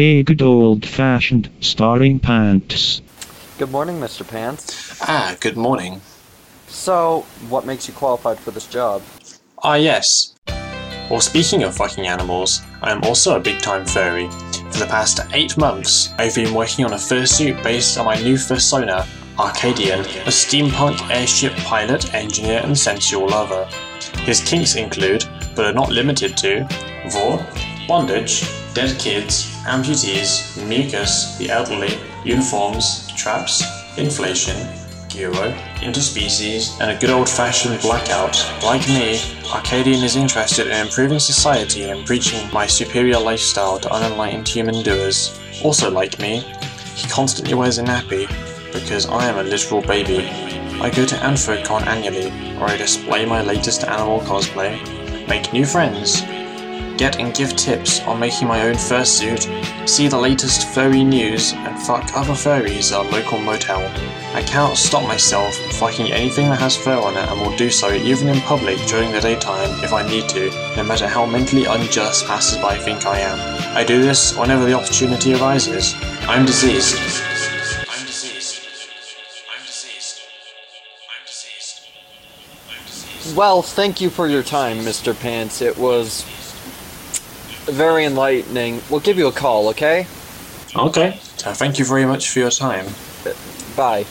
A good old fashioned starring pants. Good morning, Mr. Pants. Ah, good morning. So, what makes you qualified for this job? Ah, yes. Well, speaking of fucking animals, I am also a big time furry. For the past eight months, I've been working on a fursuit based on my new fursona, Arcadian, a steampunk airship pilot, engineer, and sensual lover. His kinks include, but are not limited to, vore, bondage, dead kids, amputees, mucus, the elderly, uniforms, traps, inflation, gyro, interspecies, and a good old fashioned blackout. Like me, Arcadian is interested in improving society and preaching my superior lifestyle to unenlightened human doers. Also, like me, he constantly wears a nappy because I am a literal baby. I go to AnthroCon annually, where I display my latest animal cosplay, make new friends, get and give tips on making my own fursuit, see the latest furry news, and fuck other furries at a local motel. I cannot stop myself fucking anything that has fur on it and will do so even in public during the daytime if I need to, no matter how mentally unjust passers-by think I am. I do this whenever the opportunity arises. I'm diseased. I'm diseased. I'm diseased. I'm diseased. I'm diseased. Well, thank you for your time, Mr. Pants. It was very enlightening. We'll give you a call, okay? Okay. Uh, thank you very much for your time. Bye.